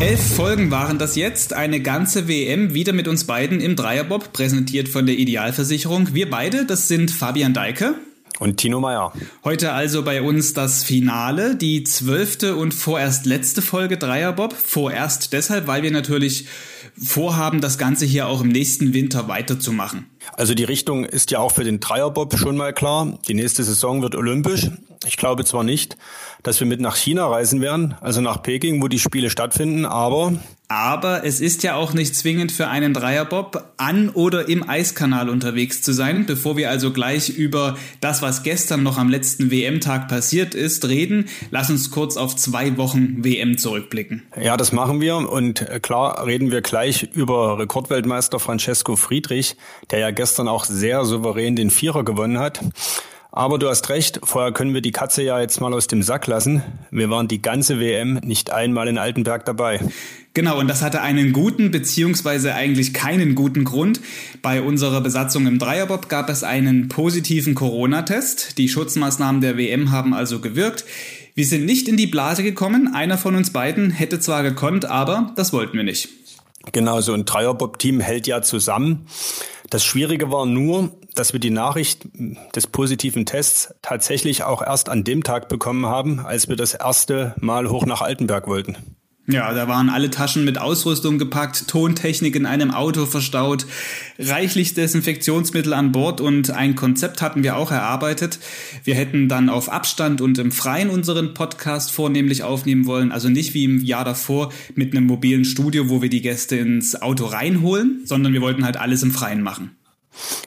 Elf Folgen waren das jetzt, eine ganze WM wieder mit uns beiden im Dreierbob, präsentiert von der Idealversicherung. Wir beide, das sind Fabian Deike. Und Tino Meyer. Heute also bei uns das Finale, die zwölfte und vorerst letzte Folge Dreierbob. Vorerst deshalb, weil wir natürlich vorhaben, das Ganze hier auch im nächsten Winter weiterzumachen. Also die Richtung ist ja auch für den Dreierbob schon mal klar. Die nächste Saison wird olympisch. Ich glaube zwar nicht, dass wir mit nach China reisen werden, also nach Peking, wo die Spiele stattfinden, aber aber es ist ja auch nicht zwingend für einen Dreierbob an oder im Eiskanal unterwegs zu sein. Bevor wir also gleich über das, was gestern noch am letzten WM-Tag passiert ist, reden, lass uns kurz auf zwei Wochen WM zurückblicken. Ja, das machen wir und klar reden wir gleich über Rekordweltmeister Francesco Friedrich, der ja gestern auch sehr souverän den Vierer gewonnen hat. Aber du hast recht, vorher können wir die Katze ja jetzt mal aus dem Sack lassen. Wir waren die ganze WM nicht einmal in Altenberg dabei. Genau, und das hatte einen guten beziehungsweise eigentlich keinen guten Grund. Bei unserer Besatzung im Dreierbob gab es einen positiven Corona-Test. Die Schutzmaßnahmen der WM haben also gewirkt. Wir sind nicht in die Blase gekommen. Einer von uns beiden hätte zwar gekonnt, aber das wollten wir nicht. Genau, so ein Dreierbob-Team hält ja zusammen. Das Schwierige war nur, dass wir die Nachricht des positiven Tests tatsächlich auch erst an dem Tag bekommen haben, als wir das erste Mal hoch nach Altenberg wollten. Ja, da waren alle Taschen mit Ausrüstung gepackt, Tontechnik in einem Auto verstaut, reichlich Desinfektionsmittel an Bord und ein Konzept hatten wir auch erarbeitet. Wir hätten dann auf Abstand und im Freien unseren Podcast vornehmlich aufnehmen wollen, also nicht wie im Jahr davor mit einem mobilen Studio, wo wir die Gäste ins Auto reinholen, sondern wir wollten halt alles im Freien machen.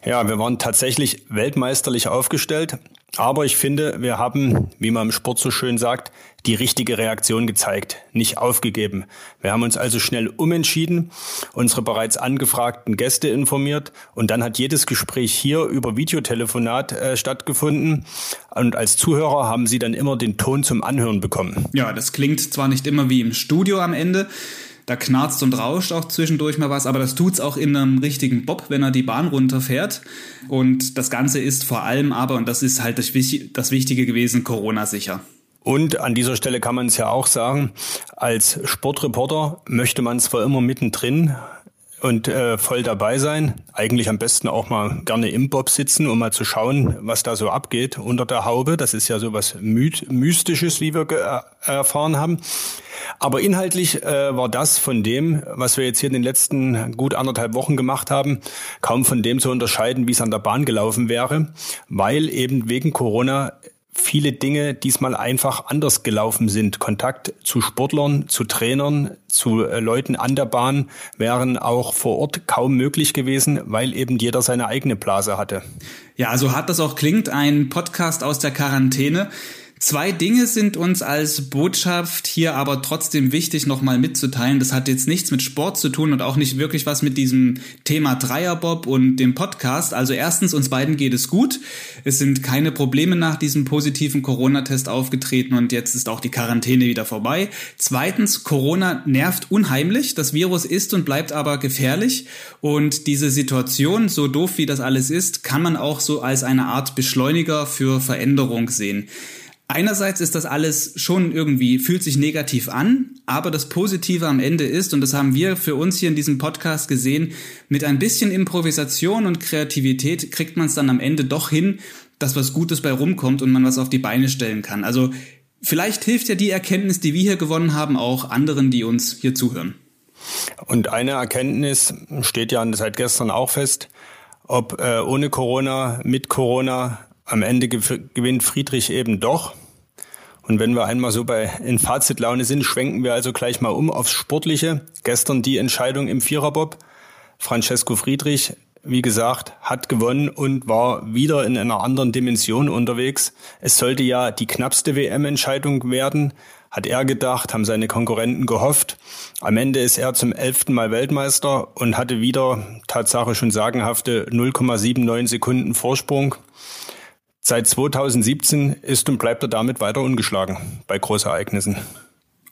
Ja, wir waren tatsächlich weltmeisterlich aufgestellt, aber ich finde, wir haben, wie man im Sport so schön sagt, die richtige Reaktion gezeigt, nicht aufgegeben. Wir haben uns also schnell umentschieden, unsere bereits angefragten Gäste informiert und dann hat jedes Gespräch hier über Videotelefonat äh, stattgefunden und als Zuhörer haben sie dann immer den Ton zum Anhören bekommen. Ja, das klingt zwar nicht immer wie im Studio am Ende, da knarzt und rauscht auch zwischendurch mal was, aber das tut's auch in einem richtigen Bob, wenn er die Bahn runterfährt. Und das Ganze ist vor allem aber, und das ist halt das, das Wichtige gewesen, Corona-sicher. Und an dieser Stelle kann man es ja auch sagen, als Sportreporter möchte man zwar immer mittendrin und äh, voll dabei sein. Eigentlich am besten auch mal gerne im Bob sitzen, um mal zu schauen, was da so abgeht unter der Haube. Das ist ja so was Mystisches, wie wir äh, erfahren haben. Aber inhaltlich äh, war das von dem, was wir jetzt hier in den letzten gut anderthalb Wochen gemacht haben, kaum von dem zu unterscheiden, wie es an der Bahn gelaufen wäre, weil eben wegen Corona viele Dinge diesmal einfach anders gelaufen sind. Kontakt zu Sportlern, zu Trainern, zu äh, Leuten an der Bahn wären auch vor Ort kaum möglich gewesen, weil eben jeder seine eigene Blase hatte. Ja, so hart das auch klingt, ein Podcast aus der Quarantäne. Zwei Dinge sind uns als Botschaft hier aber trotzdem wichtig nochmal mitzuteilen. Das hat jetzt nichts mit Sport zu tun und auch nicht wirklich was mit diesem Thema Dreierbob und dem Podcast. Also erstens, uns beiden geht es gut. Es sind keine Probleme nach diesem positiven Corona-Test aufgetreten und jetzt ist auch die Quarantäne wieder vorbei. Zweitens, Corona nervt unheimlich. Das Virus ist und bleibt aber gefährlich und diese Situation, so doof wie das alles ist, kann man auch so als eine Art Beschleuniger für Veränderung sehen. Einerseits ist das alles schon irgendwie, fühlt sich negativ an, aber das Positive am Ende ist, und das haben wir für uns hier in diesem Podcast gesehen, mit ein bisschen Improvisation und Kreativität kriegt man es dann am Ende doch hin, dass was Gutes bei rumkommt und man was auf die Beine stellen kann. Also vielleicht hilft ja die Erkenntnis, die wir hier gewonnen haben, auch anderen, die uns hier zuhören. Und eine Erkenntnis steht ja seit gestern auch fest, ob äh, ohne Corona, mit Corona, am Ende gewinnt Friedrich eben doch. Und wenn wir einmal so bei in Fazitlaune sind, schwenken wir also gleich mal um aufs Sportliche. Gestern die Entscheidung im Viererbob. Francesco Friedrich, wie gesagt, hat gewonnen und war wieder in einer anderen Dimension unterwegs. Es sollte ja die knappste WM-Entscheidung werden, hat er gedacht, haben seine Konkurrenten gehofft. Am Ende ist er zum elften Mal Weltmeister und hatte wieder Tatsache schon sagenhafte 0,79 Sekunden Vorsprung. Seit 2017 ist und bleibt er damit weiter ungeschlagen bei Großereignissen.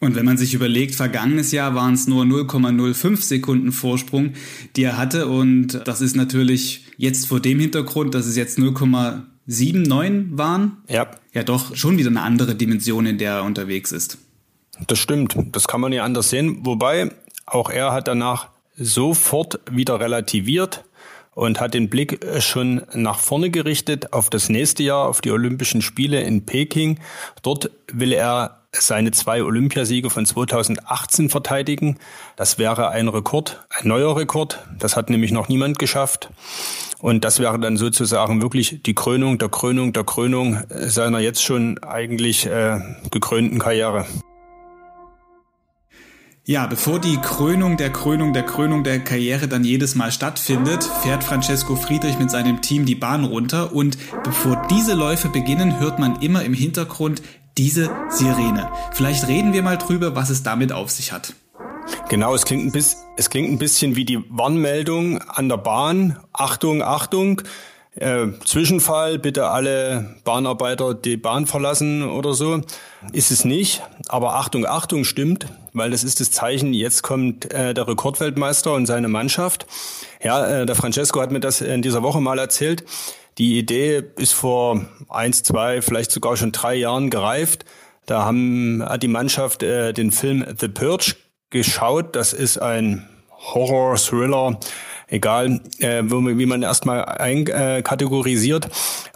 Und wenn man sich überlegt, vergangenes Jahr waren es nur 0,05 Sekunden Vorsprung, die er hatte. Und das ist natürlich jetzt vor dem Hintergrund, dass es jetzt 0,79 waren. Ja. Ja, doch schon wieder eine andere Dimension, in der er unterwegs ist. Das stimmt, das kann man ja anders sehen. Wobei auch er hat danach sofort wieder relativiert und hat den Blick äh, schon nach vorne gerichtet auf das nächste Jahr, auf die Olympischen Spiele in Peking. Dort will er seine zwei Olympiasiege von 2018 verteidigen. Das wäre ein Rekord, ein neuer Rekord. Das hat nämlich noch niemand geschafft. Und das wäre dann sozusagen wirklich die Krönung der Krönung der Krönung seiner jetzt schon eigentlich äh, gekrönten Karriere. Ja, bevor die Krönung der Krönung der Krönung der Karriere dann jedes Mal stattfindet, fährt Francesco Friedrich mit seinem Team die Bahn runter und bevor diese Läufe beginnen, hört man immer im Hintergrund diese Sirene. Vielleicht reden wir mal drüber, was es damit auf sich hat. Genau, es klingt ein bisschen, es klingt ein bisschen wie die Warnmeldung an der Bahn. Achtung, Achtung. Äh, Zwischenfall, bitte alle Bahnarbeiter die Bahn verlassen oder so. Ist es nicht, aber Achtung, Achtung stimmt, weil das ist das Zeichen, jetzt kommt äh, der Rekordweltmeister und seine Mannschaft. Ja, äh, der Francesco hat mir das in dieser Woche mal erzählt. Die Idee ist vor eins, zwei, vielleicht sogar schon drei Jahren gereift. Da haben, hat die Mannschaft äh, den Film The Purge geschaut. Das ist ein Horror-Thriller egal äh, wie man erstmal einkategorisiert.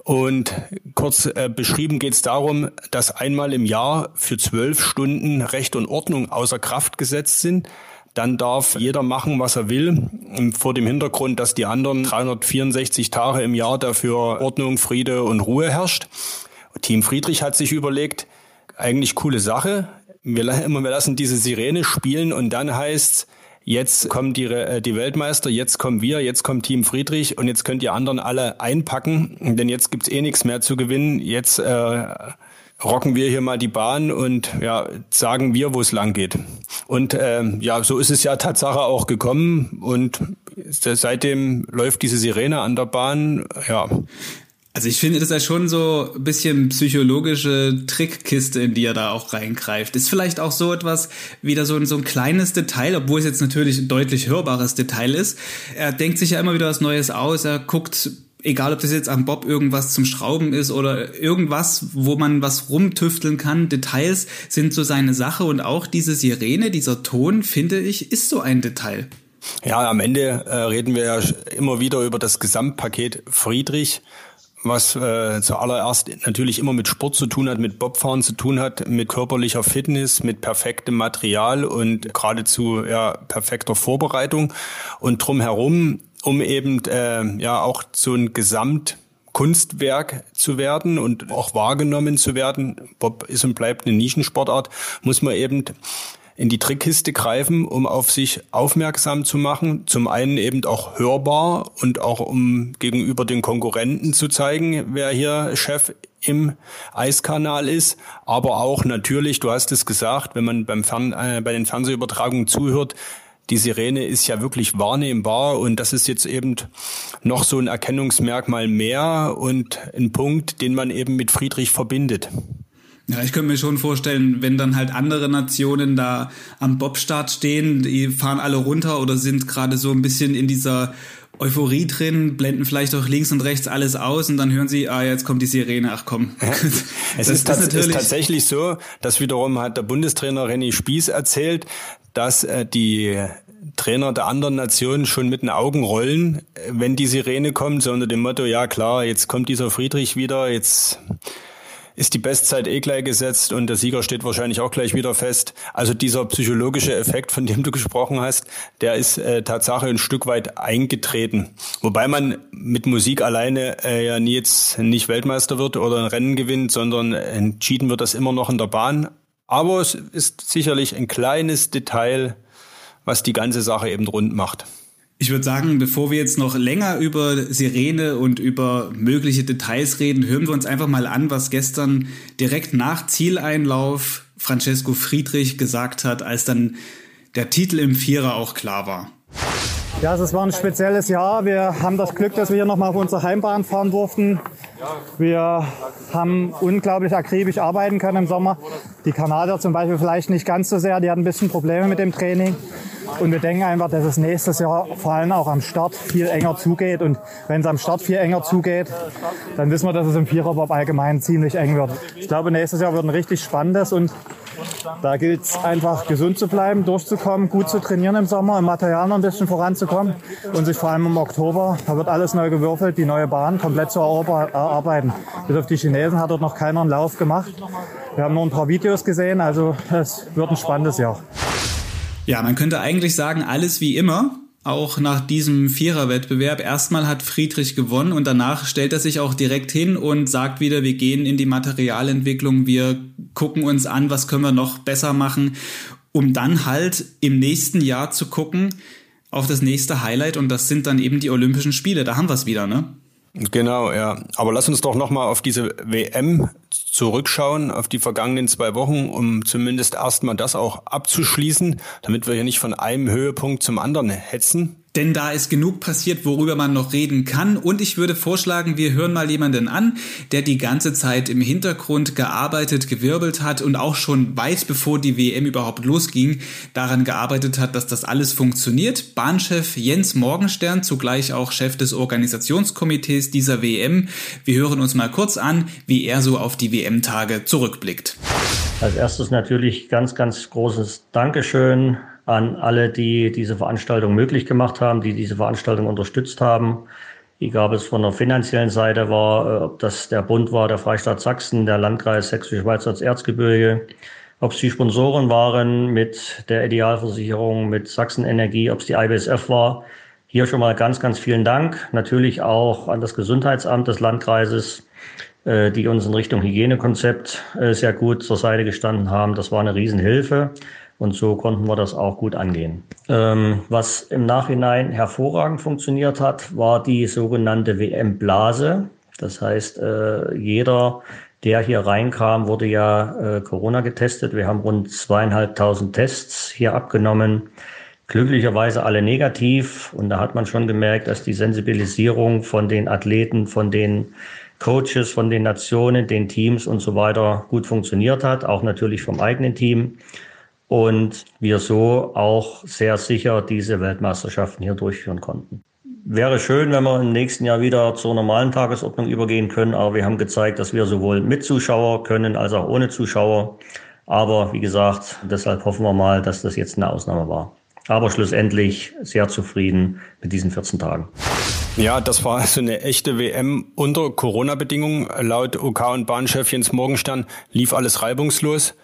Und kurz äh, beschrieben geht es darum, dass einmal im Jahr für zwölf Stunden Recht und Ordnung außer Kraft gesetzt sind. Dann darf jeder machen, was er will, vor dem Hintergrund, dass die anderen 364 Tage im Jahr dafür Ordnung, Friede und Ruhe herrscht. Team Friedrich hat sich überlegt, eigentlich coole Sache. Wir, wir lassen diese Sirene spielen und dann heißt's, jetzt kommen die, äh, die Weltmeister, jetzt kommen wir, jetzt kommt Team Friedrich und jetzt könnt ihr anderen alle einpacken, denn jetzt gibt's eh nichts mehr zu gewinnen. Jetzt äh, rocken wir hier mal die Bahn und ja, sagen wir, wo es lang geht. Und äh, ja, so ist es ja Tatsache auch gekommen und seitdem läuft diese Sirene an der Bahn. Ja, also ich finde, das ist ja schon so ein bisschen psychologische Trickkiste, in die er da auch reingreift. Ist vielleicht auch so etwas, wieder so ein, so ein kleines Detail, obwohl es jetzt natürlich ein deutlich hörbares Detail ist. Er denkt sich ja immer wieder was Neues aus. Er guckt, egal ob das jetzt am Bob irgendwas zum Schrauben ist oder irgendwas, wo man was rumtüfteln kann. Details sind so seine Sache und auch diese Sirene, dieser Ton, finde ich, ist so ein Detail. Ja, am Ende äh, reden wir ja immer wieder über das Gesamtpaket Friedrich was äh, zuallererst natürlich immer mit Sport zu tun hat, mit Bobfahren zu tun hat, mit körperlicher Fitness, mit perfektem Material und geradezu ja, perfekter Vorbereitung und drumherum, um eben äh, ja auch so ein Gesamt Kunstwerk zu werden und auch wahrgenommen zu werden. Bob ist und bleibt eine Nischensportart, muss man eben in die Trickkiste greifen, um auf sich aufmerksam zu machen. Zum einen eben auch hörbar und auch um gegenüber den Konkurrenten zu zeigen, wer hier Chef im Eiskanal ist, aber auch natürlich, du hast es gesagt, wenn man beim Fern, äh, bei den Fernsehübertragungen zuhört, die Sirene ist ja wirklich wahrnehmbar und das ist jetzt eben noch so ein Erkennungsmerkmal mehr und ein Punkt, den man eben mit Friedrich verbindet. Ja, ich könnte mir schon vorstellen, wenn dann halt andere Nationen da am Bobstart stehen, die fahren alle runter oder sind gerade so ein bisschen in dieser Euphorie drin, blenden vielleicht auch links und rechts alles aus und dann hören sie, ah, jetzt kommt die Sirene, ach komm. es ist, ist, ist, tatsächlich so, dass wiederum hat der Bundestrainer René Spieß erzählt, dass äh, die Trainer der anderen Nationen schon mit den Augen rollen, wenn die Sirene kommt, so unter dem Motto, ja klar, jetzt kommt dieser Friedrich wieder, jetzt ist die Bestzeit eh gleich gesetzt und der Sieger steht wahrscheinlich auch gleich wieder fest. Also dieser psychologische Effekt, von dem du gesprochen hast, der ist äh, Tatsache ein Stück weit eingetreten. Wobei man mit Musik alleine äh, ja nie jetzt nicht Weltmeister wird oder ein Rennen gewinnt, sondern entschieden wird das immer noch in der Bahn. Aber es ist sicherlich ein kleines Detail, was die ganze Sache eben rund macht. Ich würde sagen, bevor wir jetzt noch länger über Sirene und über mögliche Details reden, hören wir uns einfach mal an, was gestern direkt nach Zieleinlauf Francesco Friedrich gesagt hat, als dann der Titel im Vierer auch klar war. Ja, es war ein spezielles Jahr. Wir haben das Glück, dass wir hier nochmal auf unserer Heimbahn fahren durften. Wir haben unglaublich akribisch arbeiten können im Sommer. Die Kanadier zum Beispiel vielleicht nicht ganz so sehr, die hatten ein bisschen Probleme mit dem Training. Und wir denken einfach, dass es nächstes Jahr vor allem auch am Start viel enger zugeht. Und wenn es am Start viel enger zugeht, dann wissen wir, dass es im Viererbob allgemein ziemlich eng wird. Ich glaube, nächstes Jahr wird ein richtig spannendes und da gilt es einfach gesund zu bleiben, durchzukommen, gut zu trainieren im Sommer, im Material noch ein bisschen voranzukommen und sich vor allem im Oktober, da wird alles neu gewürfelt, die neue Bahn komplett zu erarbeiten. Bis auf die Chinesen hat dort noch keiner einen Lauf gemacht. Wir haben nur ein paar Videos gesehen, also es wird ein spannendes Jahr. Ja, man könnte eigentlich sagen, alles wie immer auch nach diesem Viererwettbewerb. Erstmal hat Friedrich gewonnen und danach stellt er sich auch direkt hin und sagt wieder, wir gehen in die Materialentwicklung, wir gucken uns an, was können wir noch besser machen, um dann halt im nächsten Jahr zu gucken auf das nächste Highlight und das sind dann eben die Olympischen Spiele. Da haben wir es wieder, ne? Genau, ja. Aber lass uns doch nochmal auf diese WM zurückschauen, auf die vergangenen zwei Wochen, um zumindest erstmal das auch abzuschließen, damit wir hier nicht von einem Höhepunkt zum anderen hetzen. Denn da ist genug passiert, worüber man noch reden kann. Und ich würde vorschlagen, wir hören mal jemanden an, der die ganze Zeit im Hintergrund gearbeitet, gewirbelt hat und auch schon weit bevor die WM überhaupt losging, daran gearbeitet hat, dass das alles funktioniert. Bahnchef Jens Morgenstern, zugleich auch Chef des Organisationskomitees dieser WM. Wir hören uns mal kurz an, wie er so auf die WM-Tage zurückblickt. Als erstes natürlich ganz, ganz großes Dankeschön an alle, die diese Veranstaltung möglich gemacht haben, die diese Veranstaltung unterstützt haben. Egal, ob es von der finanziellen Seite war, äh, ob das der Bund war, der Freistaat Sachsen, der Landkreis Sächsische Schweiz als Erzgebirge, ob es die Sponsoren waren mit der Idealversicherung, mit Sachsen Energie, ob es die IBSF war. Hier schon mal ganz, ganz vielen Dank. Natürlich auch an das Gesundheitsamt des Landkreises, die uns in Richtung Hygienekonzept äh, sehr gut zur Seite gestanden haben. Das war eine Riesenhilfe. Und so konnten wir das auch gut angehen. Ähm, was im Nachhinein hervorragend funktioniert hat, war die sogenannte WM-Blase. Das heißt, äh, jeder, der hier reinkam, wurde ja äh, Corona getestet. Wir haben rund zweieinhalbtausend Tests hier abgenommen. Glücklicherweise alle negativ. Und da hat man schon gemerkt, dass die Sensibilisierung von den Athleten, von den Coaches, von den Nationen, den Teams und so weiter gut funktioniert hat. Auch natürlich vom eigenen Team und wir so auch sehr sicher diese Weltmeisterschaften hier durchführen konnten. Wäre schön, wenn wir im nächsten Jahr wieder zur normalen Tagesordnung übergehen können, aber wir haben gezeigt, dass wir sowohl mit Zuschauer können als auch ohne Zuschauer. Aber wie gesagt, deshalb hoffen wir mal, dass das jetzt eine Ausnahme war. Aber schlussendlich sehr zufrieden mit diesen 14 Tagen. Ja, das war also eine echte WM unter Corona-Bedingungen. Laut OK und Bahnchef Jens Morgenstern lief alles reibungslos.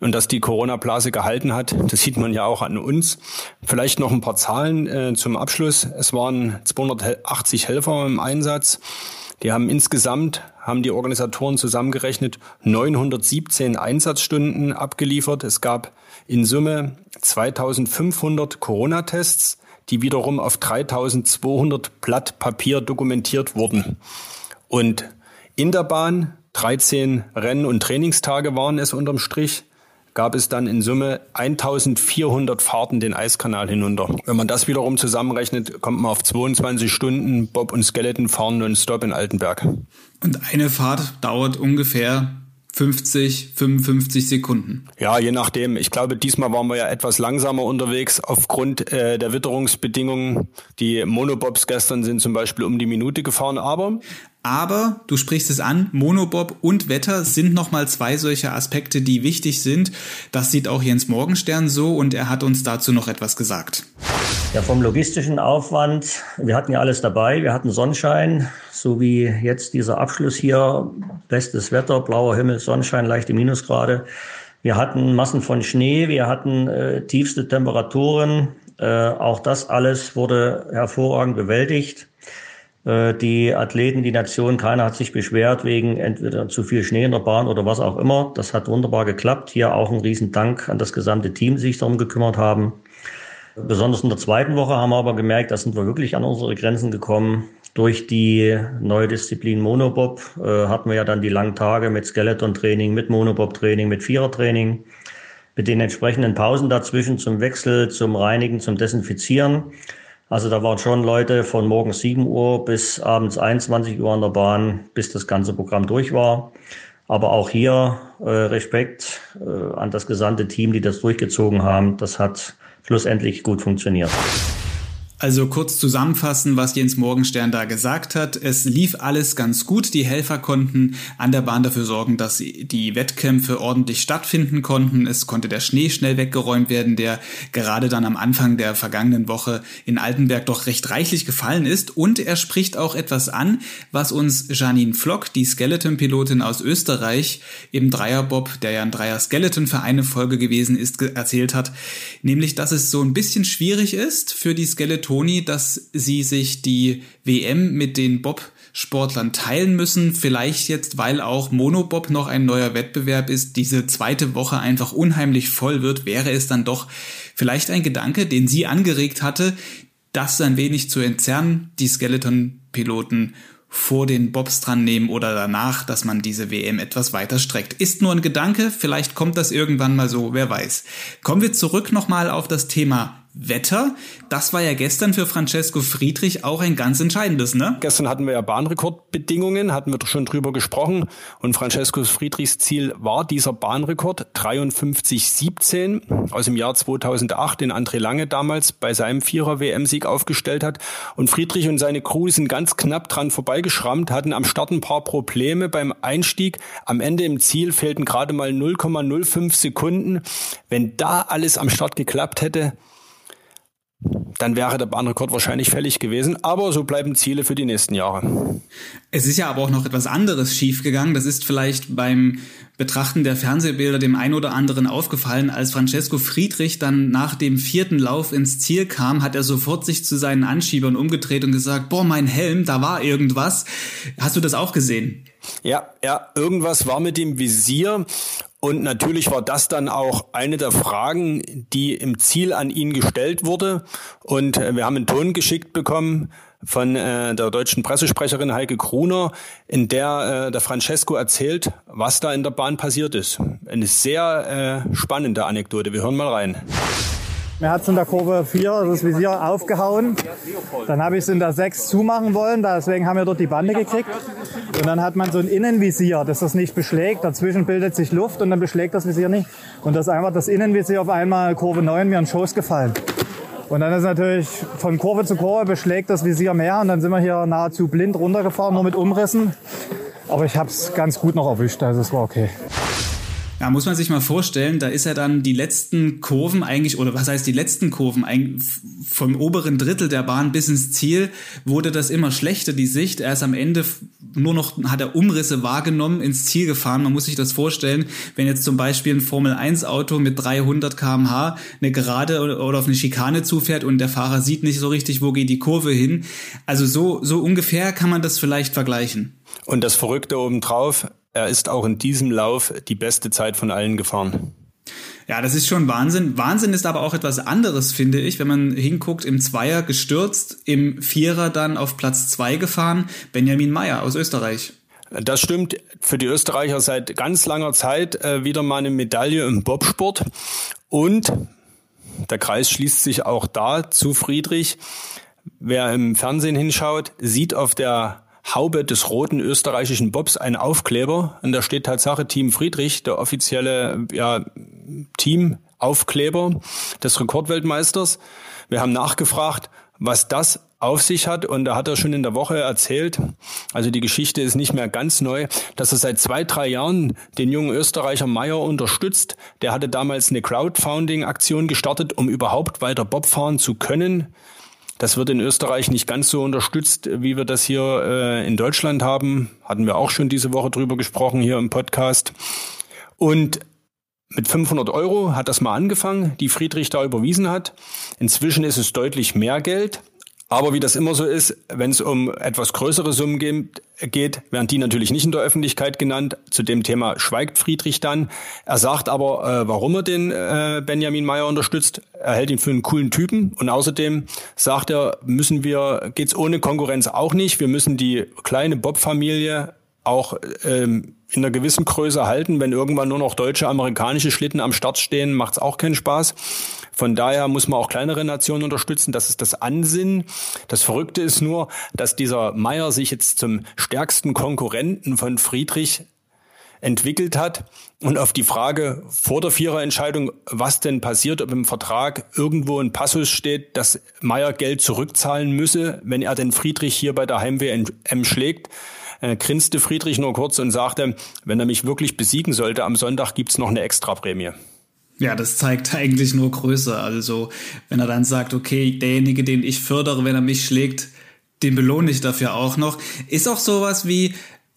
Und dass die Corona-Blase gehalten hat, das sieht man ja auch an uns. Vielleicht noch ein paar Zahlen äh, zum Abschluss. Es waren 280 Helfer im Einsatz. Die haben insgesamt, haben die Organisatoren zusammengerechnet, 917 Einsatzstunden abgeliefert. Es gab in Summe 2500 Corona-Tests, die wiederum auf 3200 Blatt Papier dokumentiert wurden. Und in der Bahn 13 Rennen- und Trainingstage waren es unterm Strich gab es dann in Summe 1400 Fahrten den Eiskanal hinunter. Wenn man das wiederum zusammenrechnet, kommt man auf 22 Stunden Bob und Skeleton fahren non-stop in Altenberg. Und eine Fahrt dauert ungefähr 50, 55 Sekunden. Ja, je nachdem. Ich glaube, diesmal waren wir ja etwas langsamer unterwegs aufgrund äh, der Witterungsbedingungen. Die Monobobs gestern sind zum Beispiel um die Minute gefahren, aber aber du sprichst es an, Monobob und Wetter sind nochmal zwei solche Aspekte, die wichtig sind. Das sieht auch Jens Morgenstern so und er hat uns dazu noch etwas gesagt. Ja, vom logistischen Aufwand, wir hatten ja alles dabei. Wir hatten Sonnenschein, so wie jetzt dieser Abschluss hier. Bestes Wetter, blauer Himmel, Sonnenschein, leichte Minusgrade. Wir hatten Massen von Schnee, wir hatten äh, tiefste Temperaturen. Äh, auch das alles wurde hervorragend bewältigt. Äh, die Athleten, die Nation, keiner hat sich beschwert wegen entweder zu viel Schnee in der Bahn oder was auch immer. Das hat wunderbar geklappt. Hier auch ein Riesendank an das gesamte Team, die sich darum gekümmert haben. Besonders in der zweiten Woche haben wir aber gemerkt, da sind wir wirklich an unsere Grenzen gekommen. Durch die neue Disziplin Monobob äh, hatten wir ja dann die langen Tage mit Skeleton-Training, mit Monobob-Training, mit Vierer-Training, mit den entsprechenden Pausen dazwischen zum Wechsel, zum Reinigen, zum Desinfizieren. Also da waren schon Leute von morgens 7 Uhr bis abends 21 Uhr an der Bahn, bis das ganze Programm durch war. Aber auch hier äh, Respekt äh, an das gesamte Team, die das durchgezogen haben. Das hat schlussendlich gut funktioniert. Also kurz zusammenfassen, was Jens Morgenstern da gesagt hat. Es lief alles ganz gut. Die Helfer konnten an der Bahn dafür sorgen, dass die Wettkämpfe ordentlich stattfinden konnten. Es konnte der Schnee schnell weggeräumt werden, der gerade dann am Anfang der vergangenen Woche in Altenberg doch recht reichlich gefallen ist. Und er spricht auch etwas an, was uns Janine Flock, die Skeleton-Pilotin aus Österreich im Dreierbob, der ja ein Dreier-Skeleton für eine Folge gewesen ist, erzählt hat. Nämlich, dass es so ein bisschen schwierig ist für die Skeleton Toni, dass sie sich die WM mit den Bob-Sportlern teilen müssen. Vielleicht jetzt, weil auch Monobob noch ein neuer Wettbewerb ist, diese zweite Woche einfach unheimlich voll wird, wäre es dann doch vielleicht ein Gedanke, den sie angeregt hatte, das ein wenig zu entzerren, die Skeleton-Piloten vor den Bobs dran nehmen oder danach, dass man diese WM etwas weiter streckt. Ist nur ein Gedanke, vielleicht kommt das irgendwann mal so, wer weiß. Kommen wir zurück nochmal auf das Thema Wetter. Das war ja gestern für Francesco Friedrich auch ein ganz entscheidendes, ne? Gestern hatten wir ja Bahnrekordbedingungen, hatten wir schon drüber gesprochen. Und Francesco Friedrichs Ziel war dieser Bahnrekord 53,17 aus dem Jahr 2008, den André Lange damals bei seinem Vierer-WM-Sieg aufgestellt hat. Und Friedrich und seine Crew sind ganz knapp dran vorbeigeschrammt, hatten am Start ein paar Probleme beim Einstieg. Am Ende im Ziel fehlten gerade mal 0,05 Sekunden. Wenn da alles am Start geklappt hätte, dann wäre der Bahnrekord wahrscheinlich fällig gewesen. Aber so bleiben Ziele für die nächsten Jahre. Es ist ja aber auch noch etwas anderes schiefgegangen. Das ist vielleicht beim Betrachten der Fernsehbilder dem einen oder anderen aufgefallen. Als Francesco Friedrich dann nach dem vierten Lauf ins Ziel kam, hat er sofort sich zu seinen Anschiebern umgedreht und gesagt, boah, mein Helm, da war irgendwas. Hast du das auch gesehen? Ja, ja, irgendwas war mit dem Visier und natürlich war das dann auch eine der Fragen, die im Ziel an ihn gestellt wurde. Und äh, wir haben einen Ton geschickt bekommen von äh, der deutschen Pressesprecherin Heike Gruner, in der äh, der Francesco erzählt, was da in der Bahn passiert ist. Eine sehr äh, spannende Anekdote. Wir hören mal rein. Mir hat es in der Kurve 4 das Visier aufgehauen. Dann habe ich es in der 6 zumachen wollen, deswegen haben wir dort die Bande gekriegt. Und dann hat man so ein Innenvisier, das das nicht beschlägt. Dazwischen bildet sich Luft und dann beschlägt das Visier nicht. Und das einfach das Innenvisier auf einmal Kurve 9 mir in den Schoß gefallen. Und dann ist natürlich von Kurve zu Kurve beschlägt das Visier mehr und dann sind wir hier nahezu blind runtergefahren, nur mit Umrissen. Aber ich habe es ganz gut noch erwischt, also es war okay. Ja, muss man sich mal vorstellen, da ist er dann die letzten Kurven eigentlich, oder was heißt die letzten Kurven, vom oberen Drittel der Bahn bis ins Ziel wurde das immer schlechter, die Sicht. Er ist am Ende nur noch, hat er Umrisse wahrgenommen, ins Ziel gefahren. Man muss sich das vorstellen, wenn jetzt zum Beispiel ein Formel-1-Auto mit 300 kmh eine Gerade oder auf eine Schikane zufährt und der Fahrer sieht nicht so richtig, wo geht die Kurve hin. Also so, so ungefähr kann man das vielleicht vergleichen. Und das Verrückte obendrauf, er ist auch in diesem Lauf die beste Zeit von allen gefahren. Ja, das ist schon Wahnsinn. Wahnsinn ist aber auch etwas anderes, finde ich, wenn man hinguckt, im Zweier gestürzt, im Vierer dann auf Platz zwei gefahren, Benjamin Meyer aus Österreich. Das stimmt für die Österreicher seit ganz langer Zeit äh, wieder mal eine Medaille im Bobsport. Und der Kreis schließt sich auch da zu Friedrich. Wer im Fernsehen hinschaut, sieht auf der Haube des roten österreichischen Bobs ein Aufkleber und da steht Tatsache Team Friedrich, der offizielle ja, Teamaufkleber des Rekordweltmeisters. Wir haben nachgefragt, was das auf sich hat und da hat er schon in der Woche erzählt, also die Geschichte ist nicht mehr ganz neu, dass er seit zwei, drei Jahren den jungen Österreicher Meyer unterstützt. Der hatte damals eine Crowdfunding-Aktion gestartet, um überhaupt weiter Bob fahren zu können. Das wird in Österreich nicht ganz so unterstützt, wie wir das hier äh, in Deutschland haben. Hatten wir auch schon diese Woche drüber gesprochen hier im Podcast. Und mit 500 Euro hat das mal angefangen, die Friedrich da überwiesen hat. Inzwischen ist es deutlich mehr Geld. Aber wie das immer so ist, wenn es um etwas größere Summen geht, werden die natürlich nicht in der Öffentlichkeit genannt. Zu dem Thema schweigt Friedrich dann. Er sagt aber, äh, warum er den äh, Benjamin Meyer unterstützt. Er hält ihn für einen coolen Typen und außerdem sagt er, müssen wir, geht's ohne Konkurrenz auch nicht. Wir müssen die kleine Bob-Familie auch ähm, in einer gewissen Größe halten. Wenn irgendwann nur noch deutsche, amerikanische Schlitten am Start stehen, macht's auch keinen Spaß. Von daher muss man auch kleinere Nationen unterstützen. Das ist das Ansinnen. Das Verrückte ist nur, dass dieser Meyer sich jetzt zum stärksten Konkurrenten von Friedrich entwickelt hat. Und auf die Frage vor der Viererentscheidung, was denn passiert, ob im Vertrag irgendwo ein Passus steht, dass Meier Geld zurückzahlen müsse, wenn er den Friedrich hier bei der Heimweh-M schlägt, äh, grinste Friedrich nur kurz und sagte, wenn er mich wirklich besiegen sollte, am Sonntag gibt's noch eine Extraprämie. Ja, das zeigt eigentlich nur Größe. Also, wenn er dann sagt, okay, derjenige, den ich fördere, wenn er mich schlägt, den belohne ich dafür auch noch. Ist auch sowas wie,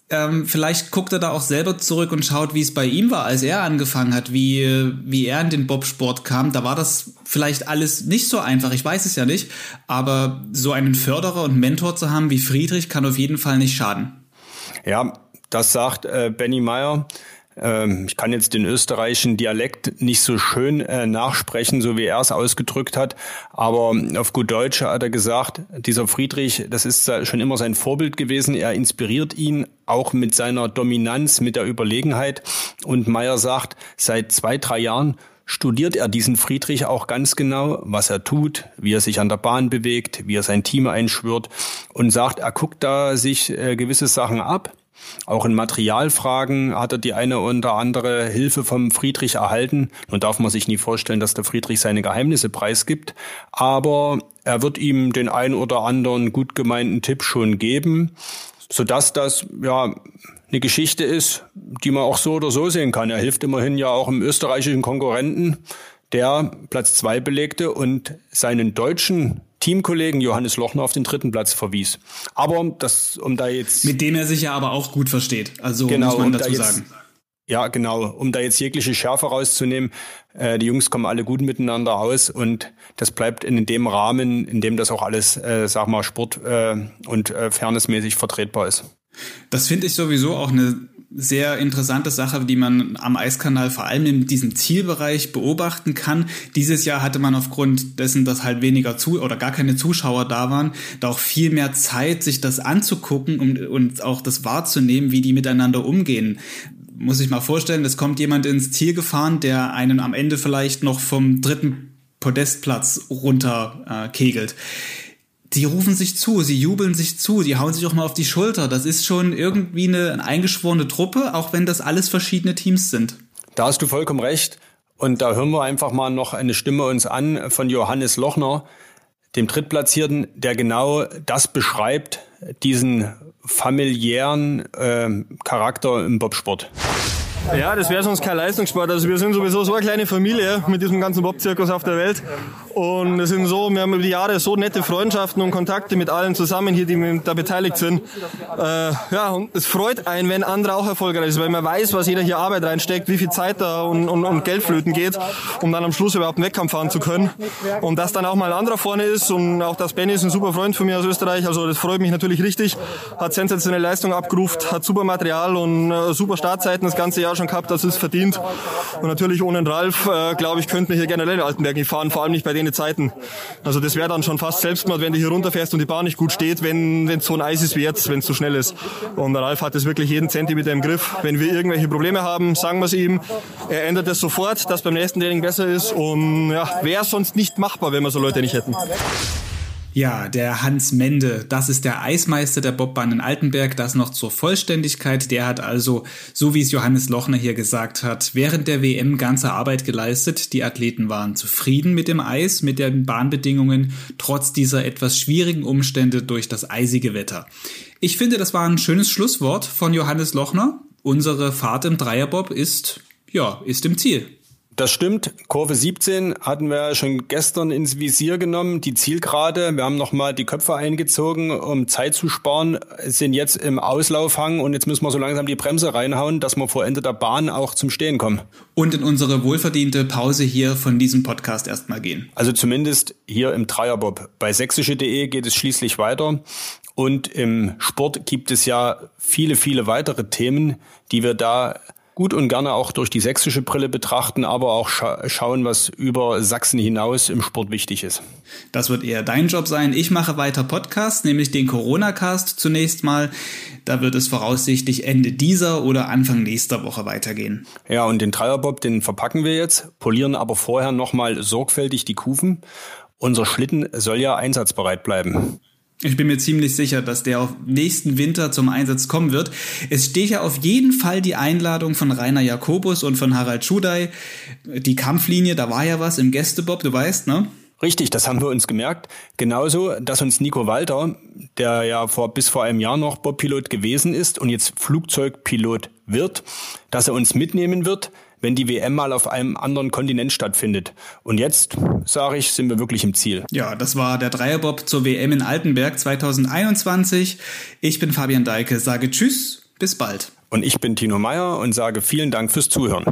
ähm, vielleicht guckt er da auch selber zurück und schaut, wie es bei ihm war, als er angefangen hat, wie, wie er in den Bobsport kam. Da war das vielleicht alles nicht so einfach, ich weiß es ja nicht. Aber so einen Förderer und Mentor zu haben wie Friedrich kann auf jeden Fall nicht schaden. Ja, das sagt äh, Benny Meyer. Ähm, ich kann jetzt den österreichischen Dialekt nicht so schön äh, nachsprechen, so wie er es ausgedrückt hat, aber auf gut Deutsch hat er gesagt, dieser Friedrich, das ist schon immer sein Vorbild gewesen, er inspiriert ihn auch mit seiner Dominanz, mit der Überlegenheit. Und Meyer sagt, seit zwei, drei Jahren studiert er diesen Friedrich auch ganz genau, was er tut, wie er sich an der Bahn bewegt, wie er sein Team einschwört und sagt, er guckt da sich äh, gewisse Sachen ab auch in Materialfragen hat er die eine oder andere Hilfe vom Friedrich erhalten. Nun darf man sich nie vorstellen, dass der Friedrich seine Geheimnisse preisgibt, aber er wird ihm den ein oder anderen gut gemeinten Tipp schon geben, sodass das ja eine Geschichte ist, die man auch so oder so sehen kann. Er hilft immerhin ja auch im österreichischen Konkurrenten, der Platz zwei belegte und seinen deutschen Teamkollegen Johannes Lochner auf den dritten Platz verwies. Aber das, um da jetzt. Mit dem er sich ja aber auch gut versteht. Also genau, muss man dazu um da jetzt, sagen. Ja, genau. Um da jetzt jegliche Schärfe rauszunehmen, äh, die Jungs kommen alle gut miteinander aus und das bleibt in dem Rahmen, in dem das auch alles, äh, sag mal, Sport äh, und äh, fairnessmäßig vertretbar ist. Das finde ich sowieso auch eine sehr interessante Sache, die man am Eiskanal vor allem in diesem Zielbereich beobachten kann. Dieses Jahr hatte man aufgrund dessen, dass halt weniger zu oder gar keine Zuschauer da waren, da auch viel mehr Zeit, sich das anzugucken und, und auch das wahrzunehmen, wie die miteinander umgehen. Muss ich mal vorstellen, es kommt jemand ins Ziel gefahren, der einen am Ende vielleicht noch vom dritten Podestplatz runter äh, kegelt die rufen sich zu, sie jubeln sich zu, die hauen sich auch mal auf die Schulter. Das ist schon irgendwie eine, eine eingeschworene Truppe, auch wenn das alles verschiedene Teams sind. Da hast du vollkommen recht. Und da hören wir einfach mal noch eine Stimme uns an von Johannes Lochner, dem Drittplatzierten, der genau das beschreibt, diesen familiären äh, Charakter im Bobsport. Ja, das wäre sonst kein Leistungssport. Also wir sind sowieso so eine kleine Familie mit diesem ganzen Bob-Zirkus auf der Welt. Und es sind so, wir haben über die Jahre so nette Freundschaften und Kontakte mit allen zusammen hier, die da beteiligt sind. Äh, ja, und es freut einen, wenn andere auch erfolgreich sind, weil man weiß, was jeder hier Arbeit reinsteckt, wie viel Zeit da und, und, und Geld flöten geht, um dann am Schluss überhaupt einen Wettkampf fahren zu können. Und dass dann auch mal ein anderer vorne ist und auch das Benny ist ein super Freund von mir aus Österreich, also das freut mich natürlich richtig. Hat sensationelle Leistung abgerufen, hat super Material und äh, super Startzeiten das ganze Jahr schon gehabt, das ist verdient. Und natürlich ohne Ralf, äh, glaube ich, könnten wir hier generell in Altenberg nicht fahren, vor allem nicht bei den keine Zeiten. Also das wäre dann schon fast Selbstmord, wenn du hier runterfährst und die Bahn nicht gut steht, wenn es so ein Eis ist wie jetzt, wenn es zu so schnell ist. Und Ralf hat es wirklich jeden Zentimeter im Griff. Wenn wir irgendwelche Probleme haben, sagen wir es ihm. Er ändert es sofort, dass beim nächsten Training besser ist. Und ja, wäre sonst nicht machbar, wenn wir so Leute nicht hätten. Ja, der Hans Mende, das ist der Eismeister der Bobbahn in Altenberg, das noch zur Vollständigkeit. Der hat also, so wie es Johannes Lochner hier gesagt hat, während der WM ganze Arbeit geleistet. Die Athleten waren zufrieden mit dem Eis, mit den Bahnbedingungen, trotz dieser etwas schwierigen Umstände durch das eisige Wetter. Ich finde, das war ein schönes Schlusswort von Johannes Lochner. Unsere Fahrt im Dreierbob ist, ja, ist im Ziel. Das stimmt. Kurve 17 hatten wir schon gestern ins Visier genommen, die Zielgerade. Wir haben nochmal die Köpfe eingezogen, um Zeit zu sparen, sind jetzt im Auslaufhang und jetzt müssen wir so langsam die Bremse reinhauen, dass wir vor Ende der Bahn auch zum Stehen kommen. Und in unsere wohlverdiente Pause hier von diesem Podcast erstmal gehen. Also zumindest hier im Dreierbob. Bei sächsische.de geht es schließlich weiter. Und im Sport gibt es ja viele, viele weitere Themen, die wir da gut und gerne auch durch die sächsische Brille betrachten, aber auch scha schauen, was über Sachsen hinaus im Sport wichtig ist. Das wird eher dein Job sein. Ich mache weiter Podcast, nämlich den Corona-Cast zunächst mal. Da wird es voraussichtlich Ende dieser oder Anfang nächster Woche weitergehen. Ja, und den Dreierbob, den verpacken wir jetzt, polieren aber vorher nochmal sorgfältig die Kufen. Unser Schlitten soll ja einsatzbereit bleiben. Ich bin mir ziemlich sicher, dass der auf nächsten Winter zum Einsatz kommen wird. Es steht ja auf jeden Fall die Einladung von Rainer Jakobus und von Harald Schudai. Die Kampflinie, da war ja was im Gästebob, du weißt, ne? Richtig, das haben wir uns gemerkt. Genauso, dass uns Nico Walter, der ja vor, bis vor einem Jahr noch Bobpilot gewesen ist und jetzt Flugzeugpilot wird, dass er uns mitnehmen wird, wenn die WM mal auf einem anderen Kontinent stattfindet. Und jetzt, sage ich, sind wir wirklich im Ziel. Ja, das war der Dreierbob zur WM in Altenberg 2021. Ich bin Fabian Deike, sage Tschüss, bis bald. Und ich bin Tino Meyer und sage vielen Dank fürs Zuhören.